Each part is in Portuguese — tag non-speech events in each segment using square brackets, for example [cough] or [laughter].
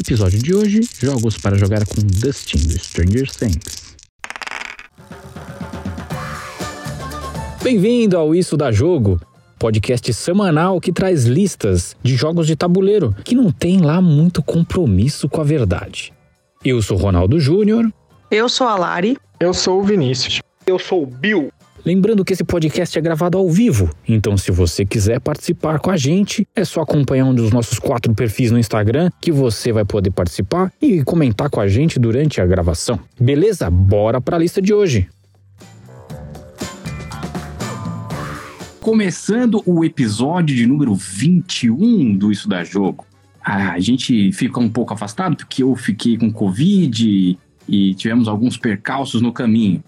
Episódio de hoje: Jogos para jogar com Dustin do Stranger Things. Bem-vindo ao Isso da Jogo, podcast semanal que traz listas de jogos de tabuleiro que não tem lá muito compromisso com a verdade. Eu sou Ronaldo Júnior. Eu sou a Lari. Eu sou o Vinícius. Eu sou o Bill. Lembrando que esse podcast é gravado ao vivo, então se você quiser participar com a gente, é só acompanhar um dos nossos quatro perfis no Instagram que você vai poder participar e comentar com a gente durante a gravação. Beleza? Bora para a lista de hoje. Começando o episódio de número 21 do Isso da Jogo. A gente fica um pouco afastado porque eu fiquei com Covid e tivemos alguns percalços no caminho.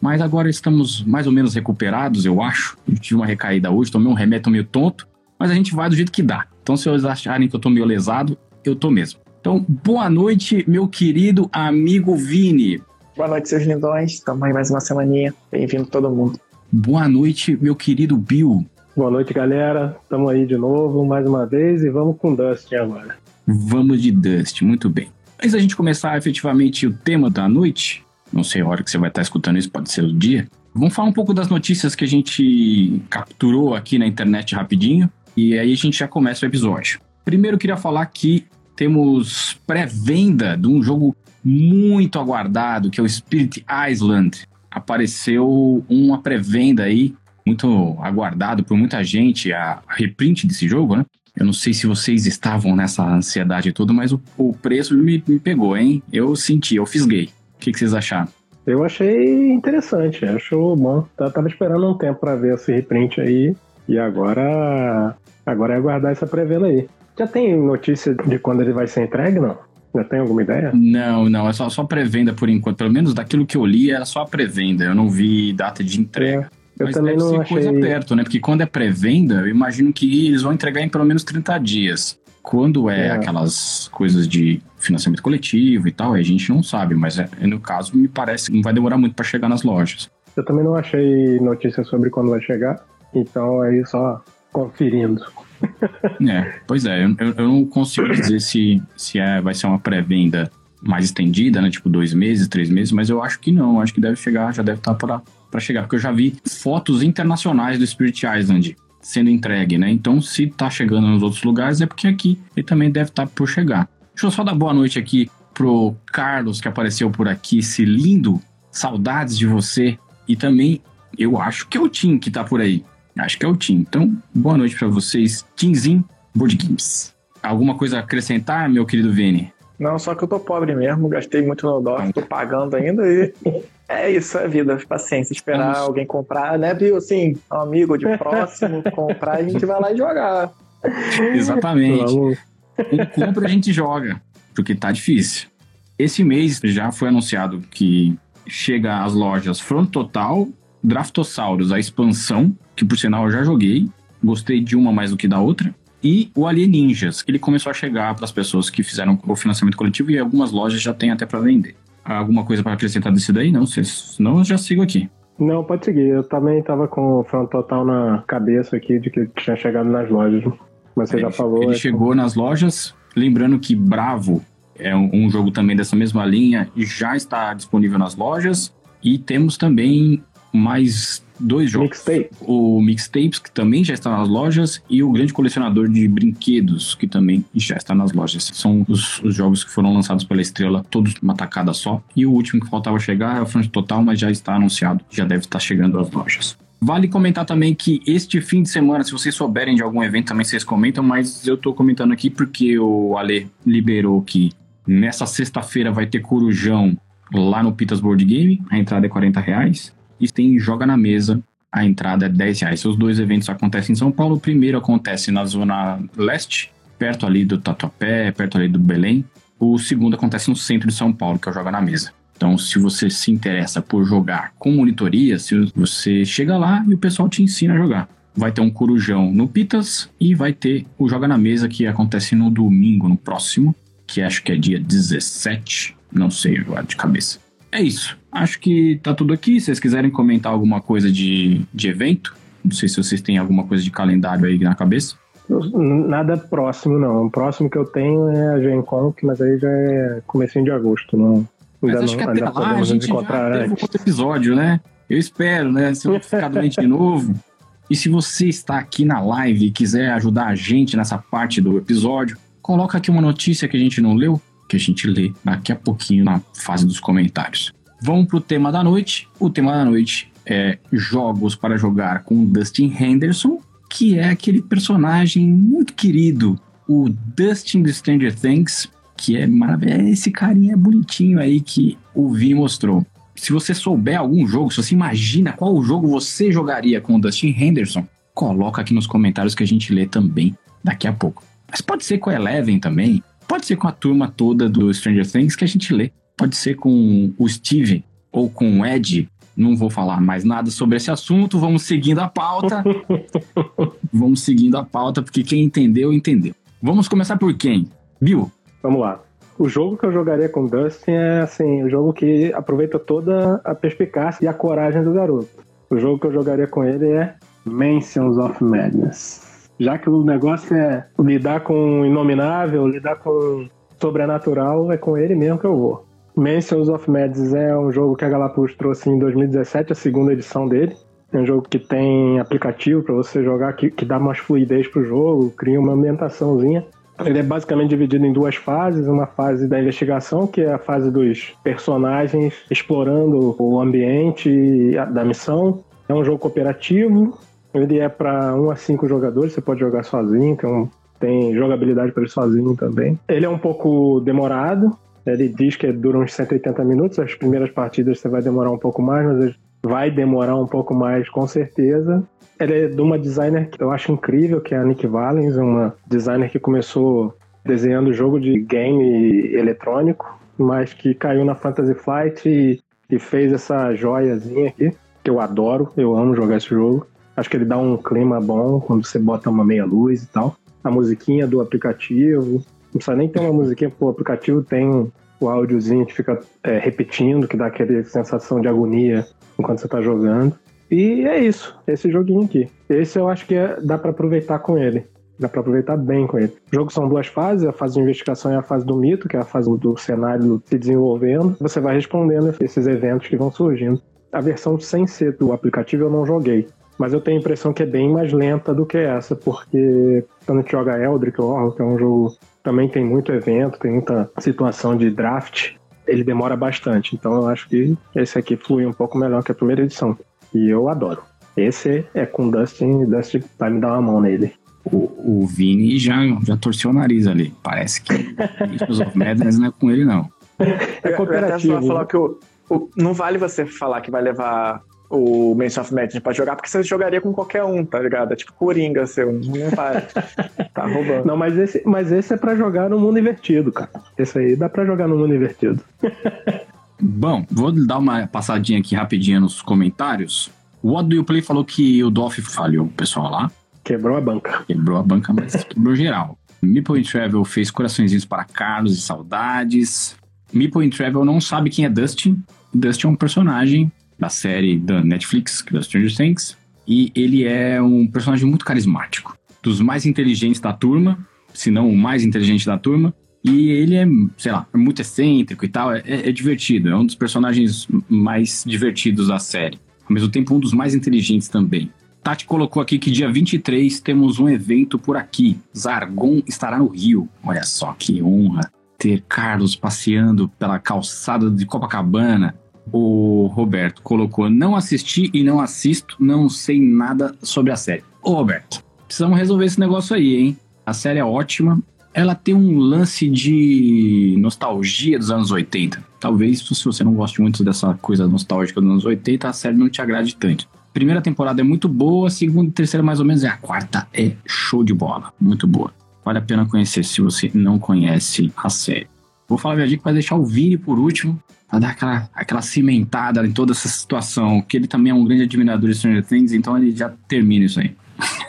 Mas agora estamos mais ou menos recuperados, eu acho. Eu tive uma recaída hoje, tomei um remédio meio tonto, mas a gente vai do jeito que dá. Então, se vocês acharem que eu tô meio lesado, eu tô mesmo. Então, boa noite, meu querido amigo Vini. Boa noite, seus lindões. Estamos aí mais uma semaninha. Bem-vindo todo mundo. Boa noite, meu querido Bill. Boa noite, galera. Estamos aí de novo, mais uma vez, e vamos com Dust agora. Vamos de Dust, muito bem. Antes da gente começar efetivamente o tema da noite, não sei a hora que você vai estar escutando isso, pode ser o dia. Vamos falar um pouco das notícias que a gente capturou aqui na internet rapidinho e aí a gente já começa o episódio. Primeiro queria falar que temos pré-venda de um jogo muito aguardado, que é o Spirit Island. Apareceu uma pré-venda aí, muito aguardado por muita gente, a reprint desse jogo, né? Eu não sei se vocês estavam nessa ansiedade toda, mas o, o preço me, me pegou, hein? Eu senti, eu fisguei. O que, que vocês acharam? Eu achei interessante, acho bom. Tava esperando um tempo para ver esse reprint aí e agora agora é aguardar essa pré-venda aí. Já tem notícia de quando ele vai ser entregue, não? Já tem alguma ideia? Não, não, é só, só pré-venda por enquanto. Pelo menos daquilo que eu li era só pré-venda. Eu não vi data de entrega. É, eu Mas também deve não ser achei... coisa perto, né? Porque quando é pré-venda, eu imagino que eles vão entregar em pelo menos 30 dias. Quando é, É. aquelas coisas de financiamento coletivo e tal, a gente não sabe, mas é, no caso me parece que não vai demorar muito para chegar nas lojas. Eu também não achei notícia sobre quando vai chegar, então aí só conferindo. É, pois é, eu, eu- não consigo dizer se, se é, vai ser uma pré-venda mais estendida, né? Tipo dois meses, três meses, mas eu acho que não, acho que deve chegar, já deve estar para para chegar, porque eu já vi fotos internacionais do Spirit Island sendo entregue, né? Então, se tá chegando nos outros lugares, é porque aqui ele também deve estar por chegar. Deixa eu só dar boa noite aqui pro Carlos, que apareceu por aqui, esse lindo, saudades de você, e também eu acho que é o Tim que tá por aí. Acho que é o Tim. Então, boa noite para vocês, Timzinho Board Games. Alguma coisa a acrescentar, meu querido Vini? Não, só que eu tô pobre mesmo, gastei muito no dólar, tô pagando ainda e. É isso, é vida, paciência, esperar Vamos. alguém comprar, né, Bill? Assim, um amigo de próximo [laughs] comprar, a gente vai lá e jogar. Exatamente. Compra a gente joga, porque tá difícil. Esse mês já foi anunciado que chega às lojas Front Total, Draftosaurus, a expansão, que por sinal eu já joguei, gostei de uma mais do que da outra, e o Alien Ninjas, que ele começou a chegar para as pessoas que fizeram o financiamento coletivo e algumas lojas já tem até para vender. Alguma coisa para acrescentar desse daí? Não, se- senão eu já sigo aqui. Não, pode seguir. Eu também tava com o front total na cabeça aqui de que tinha chegado nas lojas. Mas você já Ele- falou. Ele é- chegou nas lojas, lembrando que Bravo é um, um jogo também dessa mesma linha e já está disponível nas lojas. E temos também mais dois jogos. Mixtape. O Mixtapes, que também já está nas lojas, e o Grande Colecionador de Brinquedos, que também já está nas lojas. São os, os jogos que foram lançados pela Estrela, todos uma tacada só. E o último que faltava chegar é o Front Total, mas já está anunciado, já deve estar chegando às lojas. Vale comentar também que este fim de semana, se vocês souberem de algum evento, também vocês comentam, mas eu tô comentando aqui porque o Ale liberou que nessa sexta-feira vai ter Corujão lá no Pitas Board Game, a entrada é 40 reais, e tem Joga na Mesa, a entrada é 10 reais. Os dois eventos acontecem em São Paulo, o primeiro acontece na Zona Leste, perto ali do Tatuapé, perto ali do Belém, o segundo acontece no centro de São Paulo, que é o Joga na Mesa. Então, se você se interessa por jogar com monitoria, se você chega lá e o pessoal te ensina a jogar. Vai ter um corujão no Pitas e vai ter o Joga na Mesa que acontece no domingo, no próximo, que acho que é dia 17, não sei de cabeça. É isso. Acho que tá tudo aqui. Se vocês quiserem comentar alguma coisa de, de evento, não sei se vocês têm alguma coisa de calendário aí na cabeça. Nada próximo, não. O próximo que eu tenho é a Gen Con, mas aí já é comecinho de agosto. Não, mas acho não, que até lá a gente já teve um outro episódio, né? Eu espero, né? Se eu ficar doente de [laughs] novo. E se você está aqui na live e quiser ajudar a gente nessa parte do episódio, coloca aqui uma notícia que a gente não leu, que a gente lê daqui a pouquinho na fase dos comentários. Vamos pro tema da noite. O tema da noite é jogos para jogar com Dustin Henderson, que é aquele personagem muito querido, o Dustin de Stranger Things, que é maravilhoso. É esse carinha bonitinho aí que o Vi mostrou. Se você souber algum jogo, se você imagina qual jogo você jogaria com o Dustin Henderson, coloca aqui nos comentários que a gente lê também daqui a pouco. Mas pode ser com a Eleven também, pode ser com a turma toda do Stranger Things que a gente lê, pode ser com o Steve ou com o Ed. Não vou falar mais nada sobre esse assunto, vamos seguindo a pauta. [laughs] vamos seguindo a pauta, porque quem entendeu, entendeu. Vamos começar por quem? Bill. Vamos lá. O jogo que eu jogaria com Dustin é assim, o jogo que aproveita toda a perspicácia e a coragem do garoto. O jogo que eu jogaria com ele é Mansions of Madness. Já que o negócio é lidar com o inominável, lidar com sobrenatural, é com ele mesmo que eu vou. Mansions of Madness é um jogo que a Galapagos trouxe em 2017, a segunda edição dele. É um jogo que tem aplicativo para você jogar, que, que dá mais fluidez pro jogo, cria uma ambientaçãozinha. Ele é basicamente dividido em duas fases. Uma fase da investigação, que é a fase dos personagens explorando o ambiente da missão. É um jogo cooperativo. Ele é para 1 a 5 jogadores, você pode jogar sozinho, tem, tem jogabilidade para ele sozinho também. Ele é um pouco demorado, ele diz que dura uns 180 minutos. As primeiras partidas você vai demorar um pouco mais, mas vai demorar um pouco mais com certeza. Ela é de uma designer que eu acho incrível, que é a Nick Valens, uma designer que começou desenhando jogo de game eletrônico, mas que caiu na Fantasy Flight e, e fez essa joiazinha aqui, que eu adoro, eu amo jogar esse jogo. Acho que ele dá um clima bom quando você bota uma meia luz e tal. A musiquinha do aplicativo, não precisa nem ter uma musiquinha, porque o aplicativo tem o áudiozinho que fica é, repetindo, que dá aquela sensação de agonia enquanto você está jogando. E é isso, esse joguinho aqui. Esse eu acho que é, dá para aproveitar com ele. Dá para aproveitar bem com ele. O jogo são duas fases, a fase de investigação e a fase do mito, que é a fase do cenário se desenvolvendo. Você vai respondendo esses eventos que vão surgindo. A versão sem ser do aplicativo eu não joguei. Mas eu tenho a impressão que é bem mais lenta do que essa, porque quando a gente joga Eldritch Horror, que é um jogo também tem muito evento, tem muita situação de draft, ele demora bastante. Então eu acho que esse aqui flui um pouco melhor que a primeira edição. E eu adoro. Esse é com Dustin, Dustin vai me dar uma mão nele. O, o Vini já, já torceu o nariz ali. Parece que of Madness não é com ele, não. É cooperativo. Eu falar que o, o, não vale você falar que vai levar o Mansion of Madness pra jogar, porque você jogaria com qualquer um, tá ligado? É tipo Coringa seu, não vai. [laughs] tá roubando. Não, mas esse, mas esse é pra jogar no mundo invertido, cara. Esse aí dá pra jogar no mundo invertido. [laughs] Bom, vou dar uma passadinha aqui rapidinho nos comentários. O What Do You Play falou que o Dolph falhou o pessoal lá. Quebrou a banca. Quebrou a banca, mas quebrou geral. Meeple Travel fez coraçõezinhos para Carlos e saudades. Meeple Travel não sabe quem é Dustin. Dustin é um personagem da série da Netflix, que é da Stranger Things. E ele é um personagem muito carismático. Dos mais inteligentes da turma, se não o mais inteligente da turma. E ele é, sei lá, é muito excêntrico e tal, é, é, divertido, é um dos personagens mais divertidos da série. Ao mesmo tempo, um dos mais inteligentes também. Tati colocou aqui que dia 23 temos um evento por aqui. Zargon estará no Rio. Olha só que honra ter Carlos passeando pela calçada de Copacabana. O Roberto colocou: não assisti e não assisto, não sei nada sobre a série. Ô, Roberto, precisamos resolver esse negócio aí, hein? A série é ótima, ela tem um lance de nostalgia dos anos 80. Talvez, se você não goste muito dessa coisa nostálgica dos anos 80, a série não te agrade tanto. Primeira temporada é muito boa, segunda e terceira mais ou menos, é a quarta é show de bola, muito boa. Vale a pena conhecer se você não conhece a série. Vou falar minha dica para deixar o Vini por último, para dar aquela, aquela cimentada em toda essa situação, que ele também é um grande admirador de Stranger Things, então ele já termina isso aí.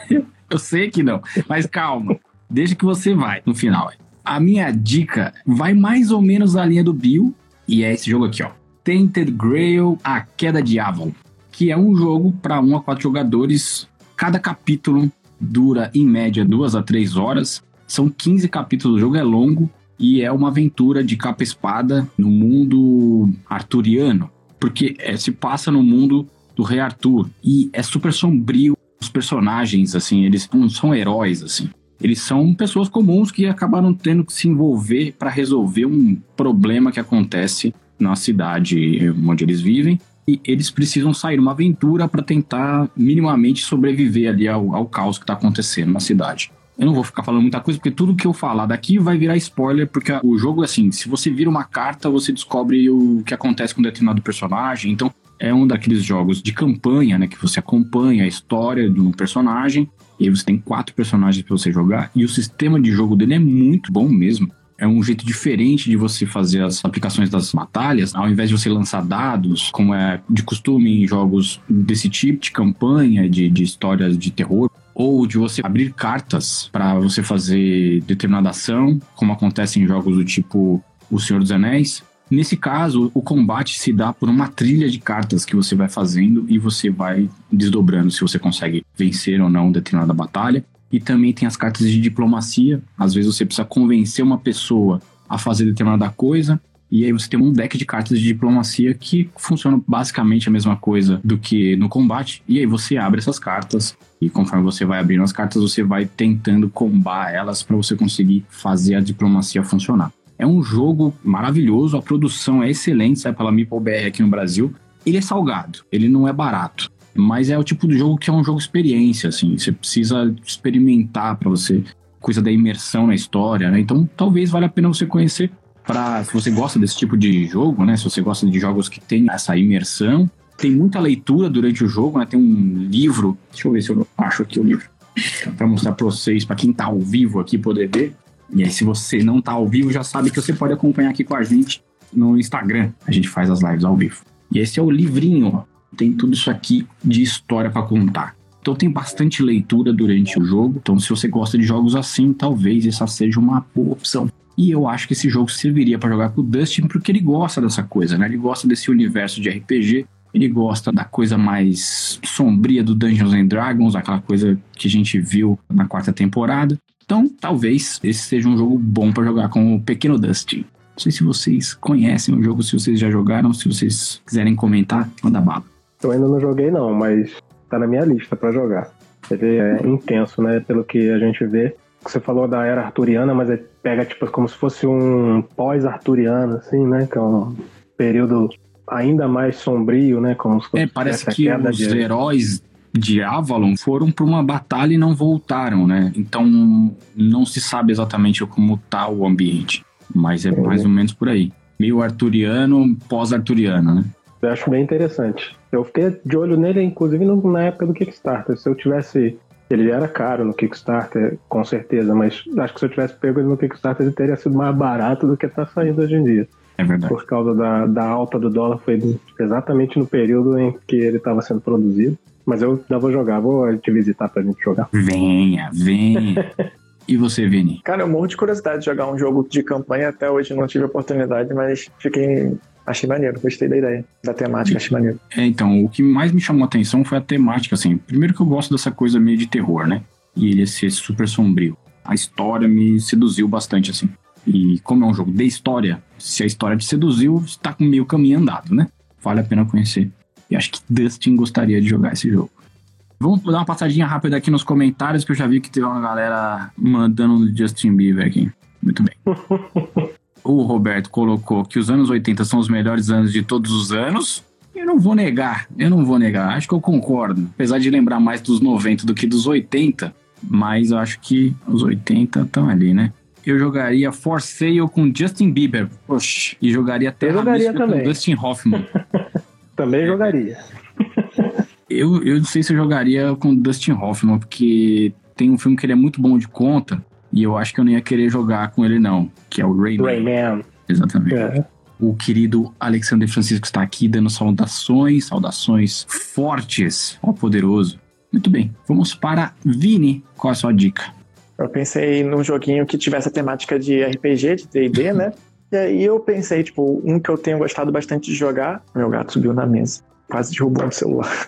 [laughs] Eu sei que não, mas calma. Deixa que você vai no final. A minha dica vai mais ou menos na linha do Bill, e é esse jogo aqui, ó. Tainted Grail, A Queda de Avalon, que é um jogo para um a quatro jogadores. Cada capítulo dura em média duas a três horas. São 15 capítulos, o jogo é longo e é uma aventura de capa espada no mundo arturiano, porque é, se passa no mundo do rei Arthur e é super sombrio. Os personagens, assim, eles não são heróis, assim. Eles são pessoas comuns que acabaram tendo que se envolver para resolver um problema que acontece na cidade onde eles vivem e eles precisam sair uma aventura para tentar minimamente sobreviver ali ao, ao caos que está acontecendo na cidade. Eu não vou ficar falando muita coisa, porque tudo que eu falar daqui vai virar spoiler, porque o jogo, assim, se você vira uma carta, você descobre o que acontece com um determinado personagem. Então, é um daqueles jogos de campanha, né? Que você acompanha a história de um personagem, e aí você tem quatro personagens para você jogar, e o sistema de jogo dele é muito bom mesmo é um jeito diferente de você fazer as aplicações das batalhas. Ao invés de você lançar dados, como é de costume em jogos desse tipo, de campanha, de, de histórias de terror, ou de você abrir cartas para você fazer determinada ação, como acontece em jogos do tipo O Senhor dos Anéis. Nesse caso, o combate se dá por uma trilha de cartas que você vai fazendo e você vai desdobrando se você consegue vencer ou não determinada batalha. E também tem as cartas de diplomacia. Às vezes você precisa convencer uma pessoa a fazer determinada coisa. E aí você tem um deck de cartas de diplomacia que funciona basicamente a mesma coisa do que no combate. E aí você abre essas cartas e conforme você vai abrindo as cartas, você vai tentando combar elas para você conseguir fazer a diplomacia funcionar. É um jogo maravilhoso, a produção é excelente, sai pela Meeple BR aqui no Brasil. Ele é salgado, ele não é barato. Mas é o tipo de jogo que é um jogo experiência, assim. Você precisa experimentar para você, coisa da imersão na história, né? Então, talvez valha a pena você conhecer. Pra, se você gosta desse tipo de jogo, né? Se você gosta de jogos que tem essa imersão, tem muita leitura durante o jogo, né? Tem um livro, deixa eu ver se eu acho aqui o livro, [laughs] para mostrar para vocês, para quem tá ao vivo aqui poder ver. E aí, se você não tá ao vivo, já sabe que você pode acompanhar aqui com a gente no Instagram. A gente faz as lives ao vivo. E esse é o livrinho, ó tem tudo isso aqui de história para contar. Então tem bastante leitura durante o jogo. Então se você gosta de jogos assim, talvez essa seja uma boa opção. E eu acho que esse jogo serviria para jogar com o Dustin porque ele gosta dessa coisa, né? Ele gosta desse universo de RPG. Ele gosta da coisa mais sombria do Dungeons and Dragons, aquela coisa que a gente viu na quarta temporada. Então, talvez esse seja um jogo bom para jogar com o pequeno Dustin. Não sei se vocês conhecem o jogo, se vocês já jogaram, se vocês quiserem comentar, manda bala. Eu ainda não joguei não, mas tá na minha lista para jogar. Ele é intenso, né? Pelo que a gente vê. Você falou da era arturiana, mas ele pega tipo como se fosse um pós-arturiano, assim, né? Que é um período ainda mais sombrio, né? Como é, parece que os de... heróis de Avalon foram para uma batalha e não voltaram, né? Então não se sabe exatamente como tá o ambiente, mas é, é mais ou menos por aí. Meio arturiano, pós-arturiano, né? Eu acho bem interessante. Eu fiquei de olho nele, inclusive, na época do Kickstarter. Se eu tivesse. Ele era caro no Kickstarter, com certeza, mas acho que se eu tivesse pego ele no Kickstarter, ele teria sido mais barato do que está saindo hoje em dia. É verdade. Por causa da, da alta do dólar, foi exatamente no período em que ele estava sendo produzido. Mas eu ainda vou jogar, vou te visitar pra gente jogar. Venha, venha. [laughs] E você, Vini? Cara, eu morro de curiosidade de jogar um jogo de campanha. Até hoje não tive oportunidade, mas fiquei achei maneiro, gostei da ideia, da temática, achei maneiro. É, então, o que mais me chamou a atenção foi a temática, assim. Primeiro que eu gosto dessa coisa meio de terror, né? E ele ser super sombrio. A história me seduziu bastante, assim. E como é um jogo de história, se a história te seduziu, está com meio caminho andado, né? Vale a pena conhecer. E acho que Dustin gostaria de jogar esse jogo. Vamos dar uma passadinha rápida aqui nos comentários, que eu já vi que teve uma galera mandando no Justin Bieber aqui. Muito bem. [laughs] o Roberto colocou que os anos 80 são os melhores anos de todos os anos. Eu não vou negar, eu não vou negar. Acho que eu concordo. Apesar de lembrar mais dos 90 do que dos 80, mas eu acho que os 80 estão ali, né? Eu jogaria For Sale com Justin Bieber. Oxi, e jogaria até jogaria com Dustin Hoffman. [laughs] também jogaria. Eu, eu não sei se eu jogaria com Dustin Hoffman, porque tem um filme que ele é muito bom de conta, e eu acho que eu não ia querer jogar com ele, não. Que é o Rayman. Rayman. Exatamente. É. O querido Alexandre Francisco está aqui dando saudações, saudações fortes ao poderoso. Muito bem, vamos para Vini. Qual a sua dica? Eu pensei num joguinho que tivesse a temática de RPG, de D&D, né? [laughs] E aí eu pensei, tipo, um que eu tenho gostado bastante de jogar. Meu gato subiu na mesa. Quase derrubou o celular.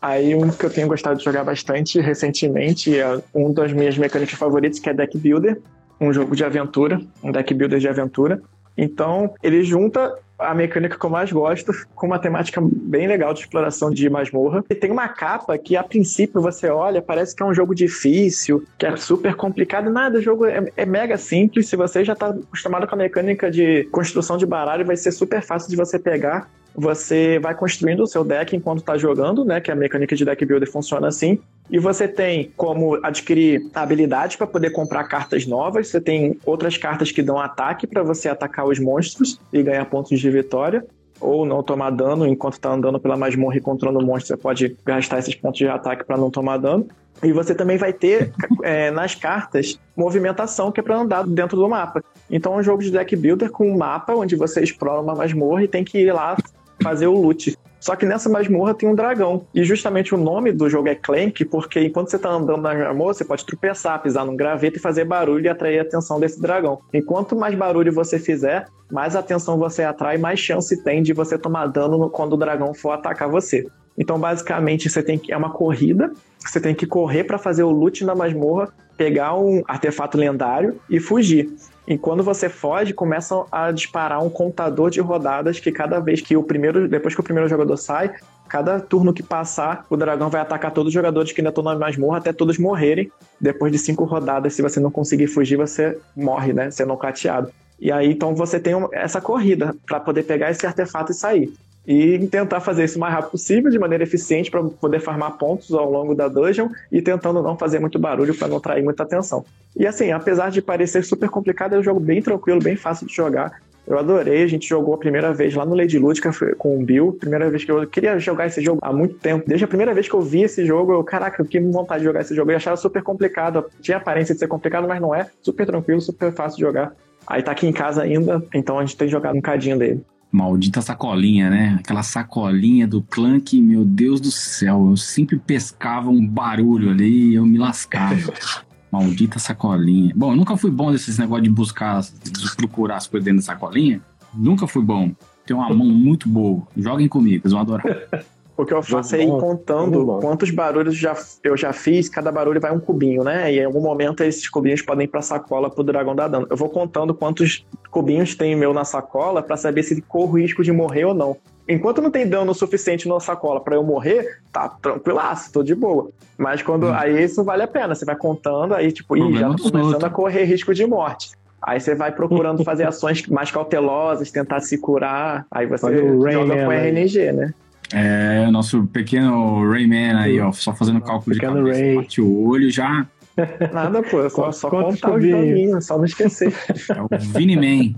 Aí um que eu tenho gostado de jogar bastante recentemente é um das minhas mecânicas favoritas, que é Deck Builder, um jogo de aventura, um deck builder de aventura. Então, ele junta a mecânica que eu mais gosto, com uma temática bem legal de exploração de masmorra. E tem uma capa que, a princípio, você olha, parece que é um jogo difícil, que é super complicado. Nada, o jogo é, é mega simples. Se você já está acostumado com a mecânica de construção de baralho, vai ser super fácil de você pegar você vai construindo o seu deck enquanto está jogando, né? Que a mecânica de deck builder funciona assim. E você tem como adquirir habilidades para poder comprar cartas novas. Você tem outras cartas que dão ataque para você atacar os monstros e ganhar pontos de vitória. Ou não tomar dano enquanto está andando pela masmorra e controlando o monstro. Você pode gastar esses pontos de ataque para não tomar dano. E você também vai ter [laughs] é, nas cartas movimentação que é para andar dentro do mapa. Então é um jogo de deck builder com um mapa onde você explora uma masmorra e tem que ir lá fazer o loot. Só que nessa masmorra tem um dragão. E justamente o nome do jogo é Clank, porque enquanto você tá andando na masmorra, você pode tropeçar, pisar num graveto e fazer barulho e atrair a atenção desse dragão. Enquanto mais barulho você fizer, mais atenção você atrai, mais chance tem de você tomar dano quando o dragão for atacar você. Então, basicamente, você tem que é uma corrida, você tem que correr para fazer o loot na masmorra, pegar um artefato lendário e fugir. E quando você foge, começam a disparar um contador de rodadas que cada vez que o primeiro, depois que o primeiro jogador sai, cada turno que passar, o dragão vai atacar todos os jogadores que ainda estão na masmorra até todos morrerem. Depois de cinco rodadas, se você não conseguir fugir, você morre, né? Sendo cateado. E aí, então, você tem essa corrida para poder pegar esse artefato e sair e tentar fazer isso o mais rápido possível, de maneira eficiente, para poder farmar pontos ao longo da dungeon e tentando não fazer muito barulho para não atrair muita atenção. E assim, apesar de parecer super complicado, é um jogo bem tranquilo, bem fácil de jogar. Eu adorei, a gente jogou a primeira vez lá no Lady Ludica com o Bill. Primeira vez que eu queria jogar esse jogo há muito tempo. Desde a primeira vez que eu vi esse jogo, eu, caraca, eu fiquei vontade de jogar esse jogo. Eu achava super complicado. Tinha aparência de ser complicado, mas não é. Super tranquilo, super fácil de jogar. Aí tá aqui em casa ainda, então a gente tem jogado um cadinho dele. Maldita sacolinha, né? Aquela sacolinha do Clank, meu Deus do céu. Eu sempre pescava um barulho ali e eu me lascava. [laughs] Maldita sacolinha. Bom, eu nunca fui bom desses negócios de buscar, de procurar as coisas dentro da sacolinha. Nunca fui bom. Tenho uma mão muito boa. Joguem comigo, eles vão adorar. [laughs] O que eu faço é ir contando quantos barulhos já, eu já fiz, cada barulho vai um cubinho, né? E em algum momento esses cubinhos podem ir pra sacola pro dragão dar dano. Eu vou contando quantos cubinhos tem meu na sacola para saber se corro risco de morrer ou não. Enquanto não tem dano suficiente na sacola para eu morrer, tá tranquilaço, tô de boa. Mas quando. Hum. Aí isso vale a pena. Você vai contando, aí, tipo, ih, já tô começando a correr risco de morte. Aí você vai procurando fazer [laughs] ações mais cautelosas, tentar se curar. Aí você joga com RNG, né? É, nosso pequeno Rayman aí, ó, só fazendo cálculo pequeno de cabeça, Ray. bate o olho já. Nada, pô, é só, só contar os joguinhos, só não esquecer. [laughs] É o Vini Man.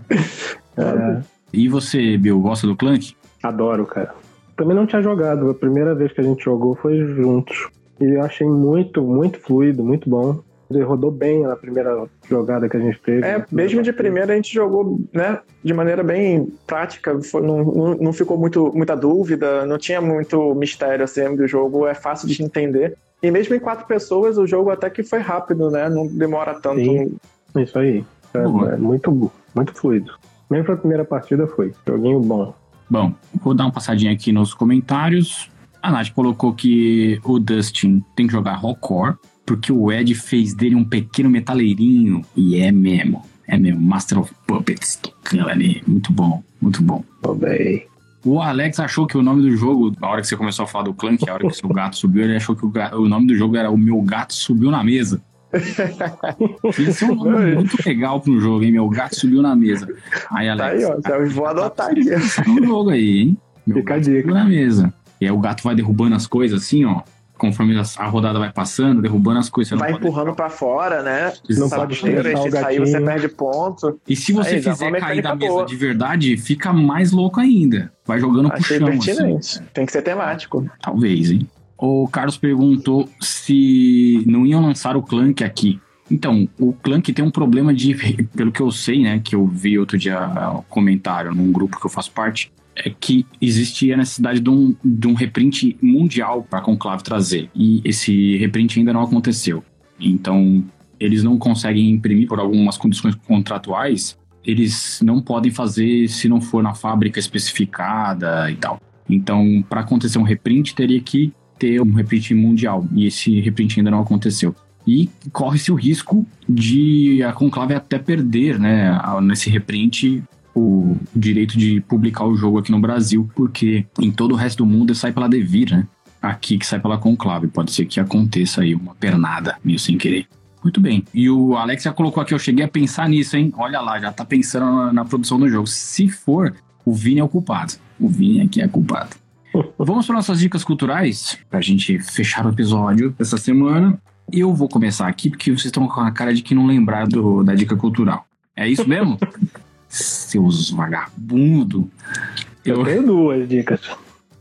É. E você, Bill, gosta do Clank? Adoro, cara. Também não tinha jogado, a primeira vez que a gente jogou foi juntos. E eu achei muito, muito fluido, muito bom. Ele rodou bem na primeira jogada que a gente teve. É, mesmo de primeira a gente jogou, né, de maneira bem prática, foi, não, não, não, ficou muito, muita dúvida, não tinha muito mistério assim do jogo, é fácil de entender. E mesmo em quatro pessoas, o jogo até que foi rápido, né, não demora tanto. Sim, isso aí. É, é muito, muito fluido. Mesmo pra primeira partida foi. Joguinho bom. Bom, vou dar uma passadinha aqui nos comentários. A Nath colocou que o Dustin tem que jogar Rockcore porque o Ed fez dele um pequeno metaleirinho. E é mesmo. É mesmo. Master of Puppets tocando ali. Muito bom, muito bom. bem. O Alex achou que o nome do jogo, na hora que você começou a falar do Clank, a hora que seu gato subiu, ele achou que o, gato, o nome do jogo era O Meu Gato Subiu na Mesa. Isso é um nome [laughs] muito legal um jogo, hein? Meu gato subiu na mesa. Aí, Alex. Tá aí, ó, vou adotar aqui. um jogo aí, hein? Meu Fica gato subiu na mesa. E aí o gato vai derrubando as coisas assim, ó conforme a rodada vai passando, derrubando as coisas. vai empurrando para fora, né? Não pode ter, se sair você perde ponto. E se você Aí, fizer cair da mesa boa. de verdade, fica mais louco ainda. Vai jogando Achei pro chão. Assim. Tem que ser temático. Talvez, hein? O Carlos perguntou se não iam lançar o Clank aqui. Então, o Clank tem um problema de, [laughs] pelo que eu sei, né, que eu vi outro dia um comentário num grupo que eu faço parte, é que existia a necessidade de um, de um reprint mundial para a Conclave trazer. E esse reprint ainda não aconteceu. Então, eles não conseguem imprimir por algumas condições contratuais, eles não podem fazer se não for na fábrica especificada e tal. Então, para acontecer um reprint, teria que ter um reprint mundial. E esse reprint ainda não aconteceu. E corre-se o risco de a Conclave até perder, né, nesse reprint, o direito de publicar o jogo aqui no Brasil, porque em todo o resto do mundo sai pela Devir, né? Aqui que sai pela Conclave. Pode ser que aconteça aí uma pernada, meio sem querer. Muito bem. E o Alex já colocou aqui, eu cheguei a pensar nisso, hein? Olha lá, já tá pensando na, na produção do jogo. Se for, o Vini é o culpado. O Vini aqui é culpado. [laughs] Vamos para nossas dicas culturais, pra gente fechar o episódio dessa semana. Eu vou começar aqui porque vocês estão com a cara de que não lembraram da dica cultural. É isso mesmo? [laughs] Seus vagabundos. Eu, eu tenho duas dicas.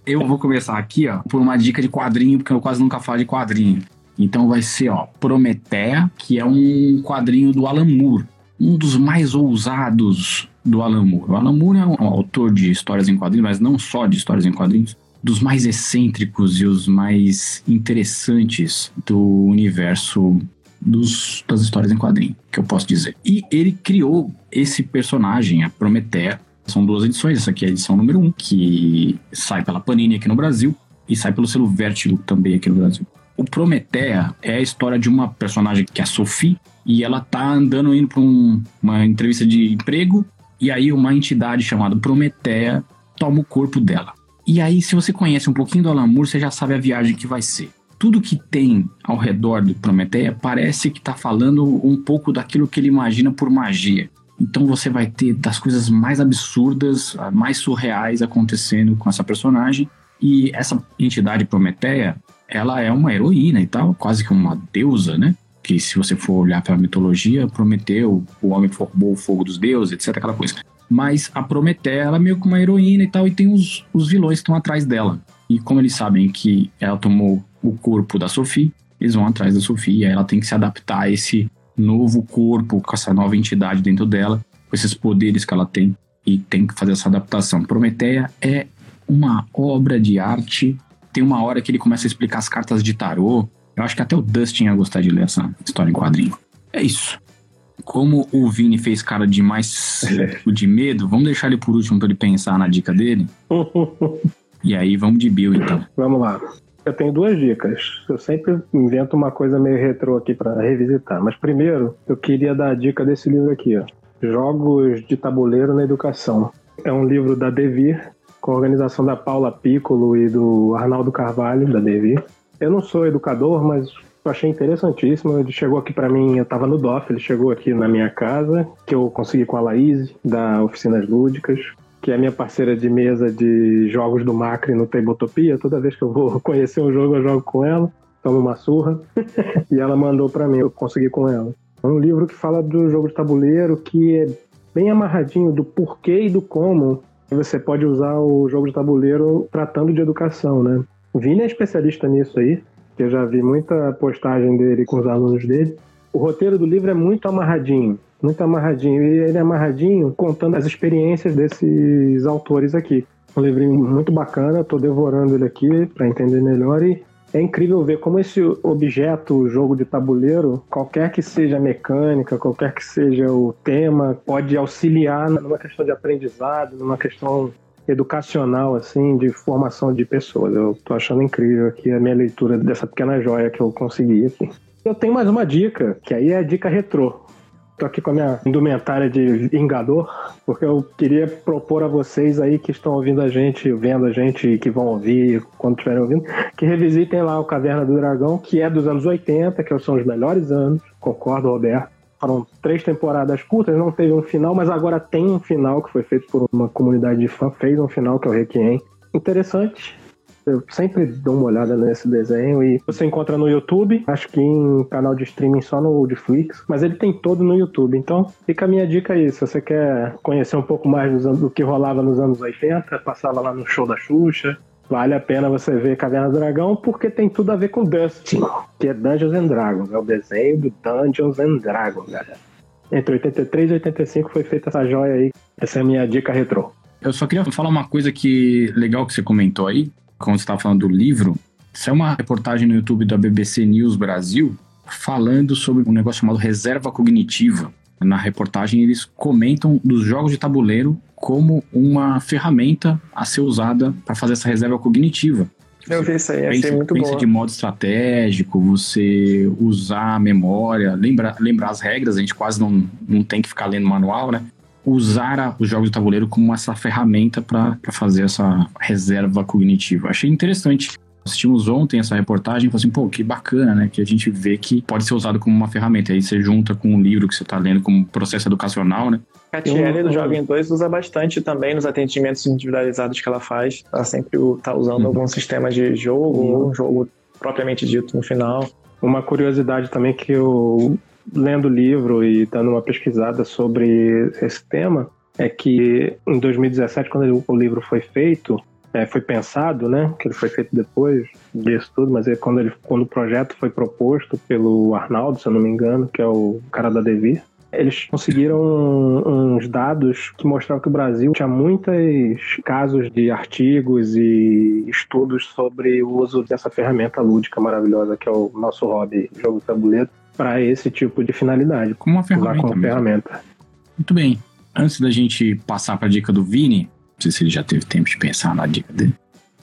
Eu vou começar aqui, ó, por uma dica de quadrinho, porque eu quase nunca falo de quadrinho. Então vai ser, ó, Prometeia, que é um quadrinho do Alan Moore, um dos mais ousados do Alan Moore. O Alan Moore é um autor de histórias em quadrinhos, mas não só de histórias em quadrinhos, dos mais excêntricos e os mais interessantes do universo dos, das histórias em quadrinho, que eu posso dizer. E ele criou esse personagem, a Prometeia. São duas edições, essa aqui é a edição número um, que sai pela Panini aqui no Brasil e sai pelo selo Vertigo também aqui no Brasil. O Prometeia é a história de uma personagem que é a Sophie, e ela tá andando indo para um, uma entrevista de emprego, e aí uma entidade chamada Prometeia toma o corpo dela. E aí, se você conhece um pouquinho do Alan Moore, você já sabe a viagem que vai ser. Tudo que tem ao redor do Prometeia parece que está falando um pouco daquilo que ele imagina por magia. Então você vai ter das coisas mais absurdas, mais surreais acontecendo com essa personagem. E essa entidade Prometeia, ela é uma heroína e tal, quase que uma deusa, né? Que se você for olhar pela mitologia, Prometeu, o homem formou o fogo dos deuses, etc, aquela coisa. Mas a Prometeia, ela é meio que uma heroína e tal, e tem os, os vilões que estão atrás dela. E como eles sabem que ela tomou o corpo da Sophie, eles vão atrás da Sophie, e aí ela tem que se adaptar a esse novo corpo, com essa nova entidade dentro dela, com esses poderes que ela tem, e tem que fazer essa adaptação. Prometeia é uma obra de arte tem uma hora que ele começa a explicar as cartas de tarô. Eu acho que até o Dustin ia gostar de ler essa história em quadrinho. É isso. Como o Vini fez cara de mais de medo, vamos deixar ele por último para ele pensar na dica dele. [laughs] e aí vamos de Bill então. Vamos lá. Eu tenho duas dicas. Eu sempre invento uma coisa meio retrô aqui para revisitar. Mas primeiro, eu queria dar a dica desse livro aqui, ó. Jogos de Tabuleiro na Educação. É um livro da Devir, com a organização da Paula Piccolo e do Arnaldo Carvalho, da Devi. Eu não sou educador, mas eu achei interessantíssimo. Ele chegou aqui para mim, eu estava no DOF, ele chegou aqui na minha casa, que eu consegui com a Laís, da Oficinas Lúdicas, que é minha parceira de mesa de jogos do Macri no Tabletopia. Toda vez que eu vou [laughs] conhecer um jogo, eu jogo com ela, tomo uma surra, [laughs] e ela mandou para mim, eu consegui com ela. É um livro que fala do jogo de tabuleiro, que é bem amarradinho do porquê e do como você pode usar o jogo de tabuleiro tratando de educação, né? O Vini é especialista nisso aí, que eu já vi muita postagem dele com os alunos dele. O roteiro do livro é muito amarradinho, muito amarradinho. E ele é amarradinho contando as experiências desses autores aqui. Um livrinho muito bacana, tô devorando ele aqui para entender melhor e é incrível ver como esse objeto, jogo de tabuleiro, qualquer que seja a mecânica, qualquer que seja o tema, pode auxiliar numa questão de aprendizado, numa questão educacional, assim, de formação de pessoas. Eu tô achando incrível aqui a minha leitura dessa pequena joia que eu consegui aqui. Eu tenho mais uma dica, que aí é a dica retrô. Tô aqui com a minha indumentária de vingador, porque eu queria propor a vocês aí que estão ouvindo a gente, vendo a gente, que vão ouvir quando estiverem ouvindo, que revisitem lá o Caverna do Dragão, que é dos anos 80, que são os melhores anos, concordo, Roberto. Foram três temporadas curtas, não teve um final, mas agora tem um final que foi feito por uma comunidade de fã, fez um final que é o Requiem. Interessante, eu sempre dou uma olhada nesse desenho e você encontra no YouTube, acho que em canal de streaming só no Netflix, mas ele tem todo no YouTube. Então, fica a minha dica aí, se você quer conhecer um pouco mais do que rolava nos anos 80, passava lá no show da Xuxa, Vale a pena você ver Caverna do Dragão porque tem tudo a ver com Dustin, que é Dungeons and Dragons, é o desenho do Dungeons and Dragons, galera. Entre 83 e 85 foi feita essa joia aí. Essa é a minha dica retrô. Eu só queria falar uma coisa que legal que você comentou aí, quando você estava falando do livro, isso é uma reportagem no YouTube da BBC News Brasil falando sobre um negócio chamado reserva cognitiva. Na reportagem, eles comentam dos jogos de tabuleiro como uma ferramenta a ser usada para fazer essa reserva cognitiva. Eu vi isso aí, achei pensa, muito pensa bom. de modo estratégico, você usar a memória, lembrar, lembrar as regras, a gente quase não, não tem que ficar lendo manual, né? Usar a- os jogos de tabuleiro como essa ferramenta para fazer essa reserva cognitiva. Achei interessante. Assistimos ontem essa reportagem e falei assim, pô, que bacana, né? Que a gente vê que pode ser usado como uma ferramenta. Aí você junta com um livro que você está lendo como processo educacional, né? Catiele do Jovem 2 usa bastante também nos atendimentos individualizados que ela faz. Ela sempre tá usando Uhum. algum sistema de jogo, Uhum. ou um jogo propriamente dito no final. Uma curiosidade também que eu, lendo livro e dando uma pesquisada sobre esse tema, é que em 2017, quando o livro foi feito, é, foi pensado, né? Que ele foi feito depois disso tudo, mas é quando, ele, quando o projeto foi proposto pelo Arnaldo, se eu não me engano, que é o cara da Devir, eles conseguiram uns dados que mostravam que o Brasil tinha muitos casos de artigos e estudos sobre o uso dessa ferramenta lúdica maravilhosa que é o nosso hobby, jogo tabuleiro, para esse tipo de finalidade. Como uma ferramenta como ferramenta. Muito bem. Antes da gente passar para a dica do Vini, não sei se ele já teve tempo de pensar na dica dele.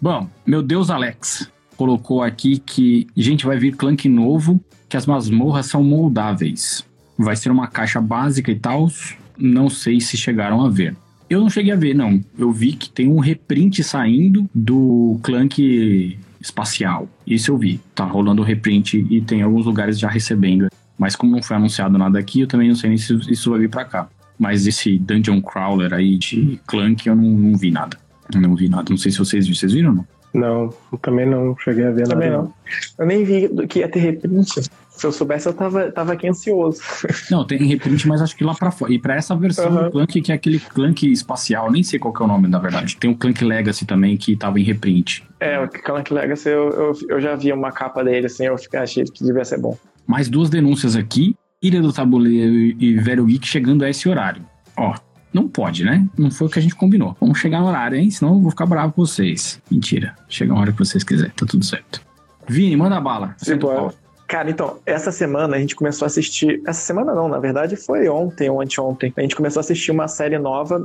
Bom, meu Deus Alex colocou aqui que, gente, vai vir Clank novo, que as masmorras são moldáveis. Vai ser uma caixa básica e tal. Não sei se chegaram a ver. Eu não cheguei a ver, não. Eu vi que tem um reprint saindo do Clank espacial. Isso eu vi. Tá rolando o reprint e tem alguns lugares já recebendo. Mas como não foi anunciado nada aqui, eu também não sei nem se isso vai vir pra cá. Mas esse Dungeon Crawler aí de Clank, eu não, não vi nada. Não vi nada. Não sei se vocês viram. Vocês viram ou não? Não, também não cheguei a ver Também nada. não. Eu nem vi do que ia ter reprint. Se eu soubesse, eu tava, tava aqui ansioso. [laughs] Não, tem reprint, mas acho que lá pra fora. E pra essa versão Aham. do Clank, que é aquele Clank espacial, nem sei qual que é o nome, na verdade. Tem o Clank Legacy também, que tava em reprint. É, o Clank Legacy, eu, eu, eu já vi uma capa dele, assim, eu fiquei- achei que devia ser bom. Mais duas denúncias aqui. Ilha do Tabuleiro e Velho Geek chegando a esse horário. Ó, não pode, né? Não foi o que a gente combinou. Vamos chegar no horário, hein? Senão eu vou ficar bravo com vocês. Mentira. Chega a hora que vocês quiserem. Tá tudo certo. Vini, manda bala. O Simbora. pau. Cara, então, essa semana a gente começou a assistir. Essa semana não, na verdade foi ontem ou anteontem. A gente começou a assistir uma série nova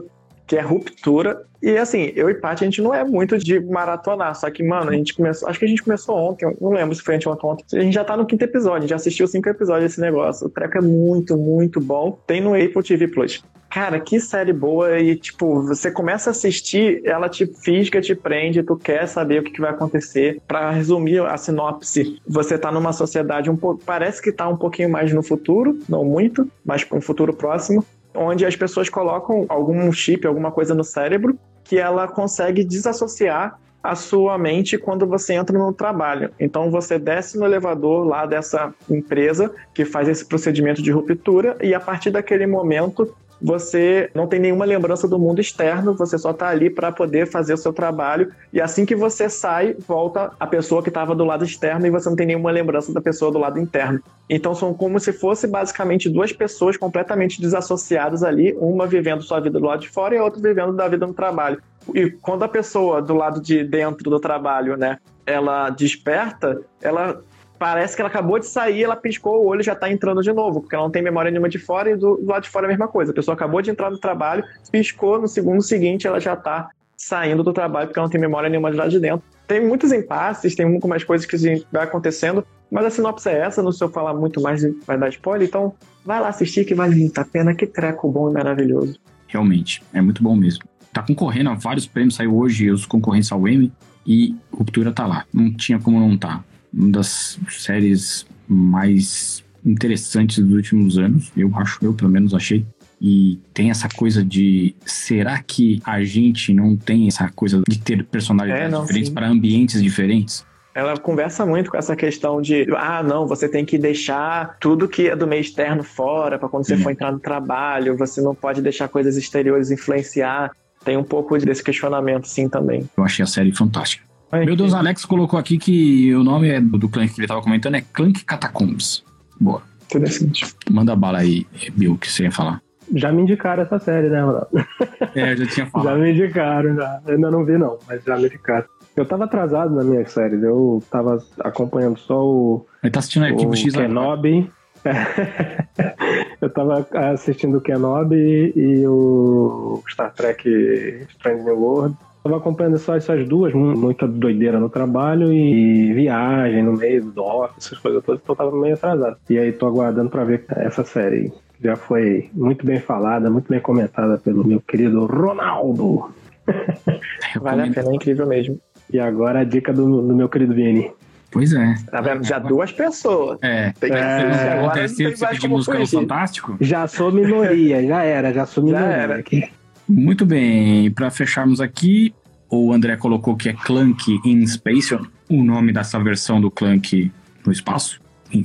que é Ruptura. E assim, eu e Paty, a gente não é muito de maratonar. Só que, mano, a gente começou. Acho que a gente começou ontem, não lembro se foi anteontem ou ontem. A gente já tá no quinto episódio, já assistiu cinco episódios desse negócio. O treco é muito, muito bom. Tem no Apple TV Plus. Cara, que série boa e, tipo, você começa a assistir, ela te fisga, te prende, tu quer saber o que, que vai acontecer. Pra resumir a sinopse, você tá numa sociedade um pouco, parece que tá um pouquinho mais no futuro, não muito, mas um futuro próximo, onde as pessoas colocam algum chip, alguma coisa no cérebro que ela consegue desassociar a sua mente quando você entra no trabalho. Então você desce no elevador lá dessa empresa que faz esse procedimento de ruptura e a partir daquele momento você não tem nenhuma lembrança do mundo externo, você só está ali para poder fazer o seu trabalho e assim que você sai, volta a pessoa que estava do lado externo e você não tem nenhuma lembrança da pessoa do lado interno. Então são como se fosse basicamente duas pessoas completamente desassociadas ali, uma vivendo sua vida do lado de fora e a outra vivendo da vida no trabalho. E quando a pessoa do lado de dentro do trabalho, né, ela desperta, ela parece que ela acabou de sair, ela piscou o olho e já tá entrando de novo, porque ela não tem memória nenhuma de fora e do, do lado de fora é a mesma coisa. A pessoa acabou de entrar no trabalho, piscou, no segundo seguinte ela já tá saindo do trabalho porque ela não tem memória nenhuma de lá de dentro. Tem muitos impasses, tem muito mais coisas que vai acontecendo, mas a sinopse é essa, não sei eu falar muito mais vai dar spoiler, então vai lá assistir que vale muito a pena, que treco bom e maravilhoso. Realmente, é muito bom mesmo. Tá concorrendo a vários prêmios, saiu hoje os concorrentes ao Emmy e Ruptura tá lá. Não tinha como não tá. Uma das séries mais interessantes dos últimos anos, eu acho, eu pelo menos achei. E tem essa coisa de será que a gente não tem essa coisa de ter personalidades É, não, diferentes para ambientes diferentes? Ela conversa muito com essa questão de, ah, não, você tem que deixar tudo que é do meio externo fora para quando você Uhum. for entrar no trabalho, você não pode deixar coisas exteriores influenciar. Tem um pouco desse questionamento, sim, também. Eu achei a série fantástica. Ai, Meu Deus, Alex colocou aqui que o nome é do, Clank que ele tava comentando é Clank Catacombs. Boa. Interessante. Manda bala aí, Bill, que você ia falar. Já me indicaram essa série, né, Ronaldo? [laughs] É, eu já tinha Já falado. me indicaram, já. Eu ainda não vi, não, mas já me indicaram. Eu tava atrasado na minha série, eu tava acompanhando só o, Ele tá assistindo Arquivo o X agora. Kenobi. [laughs] eu tava assistindo o Kenobi e o Star Trek Strange New World. Tava acompanhando só essas duas, muita doideira no trabalho e viagem no meio do office, essas coisas todas, então tava meio atrasado. E aí tô aguardando pra ver essa série. Já foi muito bem falada, muito bem comentada pelo meu querido Ronaldo. [laughs] vale a pena, é incrível mesmo. E agora a dica do, do meu querido Vini. Pois é. Tá vendo? Já duas pessoas. É. Tem que é, agora terceiro você pedir música no Fantástico? Já sou minoria, já era, já sou minoria. Já era. Aqui. Muito bem, para fecharmos aqui, o André colocou que é Clank in Space, o nome dessa versão do Clank no espaço.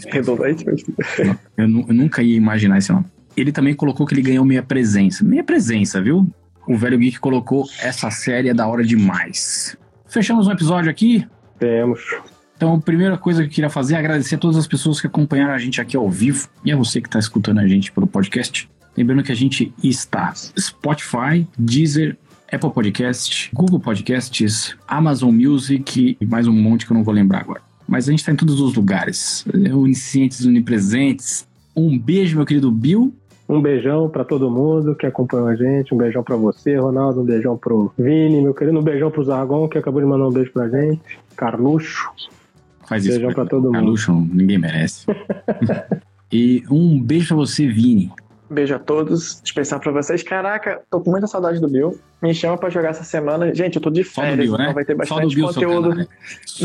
Redundante. [laughs] Eu, eu nunca ia imaginar esse nome. Ele também colocou que ele ganhou meia presença. Meia presença, viu? O velho Geek colocou essa série é da hora demais. Fechamos um episódio aqui? Temos. Então, a primeira coisa que eu queria fazer é agradecer a todas as pessoas que acompanharam a gente aqui ao vivo e a você que está escutando a gente pelo podcast. Lembrando que a gente está Spotify, Deezer, Apple Podcast, Google Podcasts, Amazon Music e mais um monte que eu não vou lembrar agora. Mas a gente está em todos os lugares, oniscientes, onipresentes. Um beijo, meu querido Bill. Um beijão para todo mundo que acompanhou a gente. Um beijão para você, Ronaldo. Um beijão pro Vini, meu querido. Um beijão pro Zargon, que acabou de mandar um beijo pra gente. Carluxo. Faz isso. Beijão pra, pra todo mundo. Carluxo, ninguém merece. [laughs] e um beijo pra você, Vini. Beijo a todos, especial pra vocês. Caraca, tô com muita saudade do Bill. Me chama pra jogar essa semana. Gente, eu tô de férias, Bill, então né? vai ter bastante Bill, conteúdo.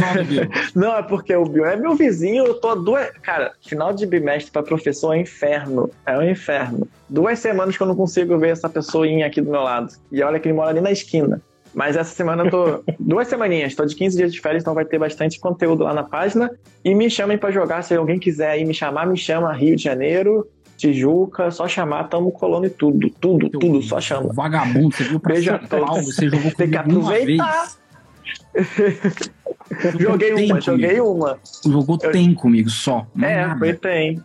[laughs] Não, é porque o Bill é meu vizinho, eu tô duas. Cara, final de bimestre pra professor é inferno. É um inferno. Duas semanas que eu não consigo ver essa pessoinha aqui do meu lado. E olha que ele mora ali na esquina. Mas essa semana eu tô. [laughs] duas semaninhas, tô de 15 dias de férias, então vai ter bastante conteúdo lá na página. E me chamem para jogar, se alguém quiser aí me chamar, me chama Rio de Janeiro. Tijuca, só chamar, tamo colando e tudo, tudo, Seu tudo, só chama. Vagabundo, você viu pra Beija, São Paulo, você jogou Tem que aproveitar. [laughs] joguei uma, joguei uma. Jogou eu... tem comigo só. É, nada. foi tem.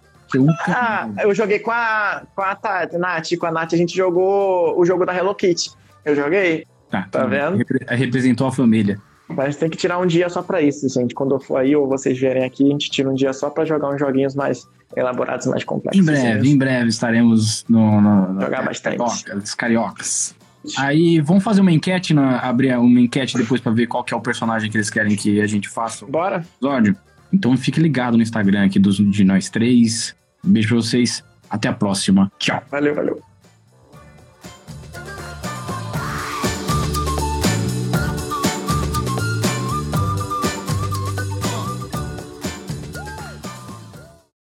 Ah, eu joguei com a, com a Tati, Nath, com a Nath a gente jogou o jogo da Hello Kitty. Eu joguei. Tá, tá vendo? Representou a família. Mas tem que tirar um dia só para isso, gente. Quando eu for aí ou vocês vierem aqui, a gente tira um dia só para jogar uns joguinhos mais elaborados, mais complexos. Em breve, em breve estaremos no, no, no jogar bastante. Cariocas, cariocas. Aí vamos fazer uma enquete, na, abrir uma enquete depois para ver qual que é o personagem que eles querem que a gente faça. Bora. Episódio. Então fique ligado no Instagram aqui dos, de nós três. beijo pra vocês. Até a próxima. Tchau. Valeu, valeu.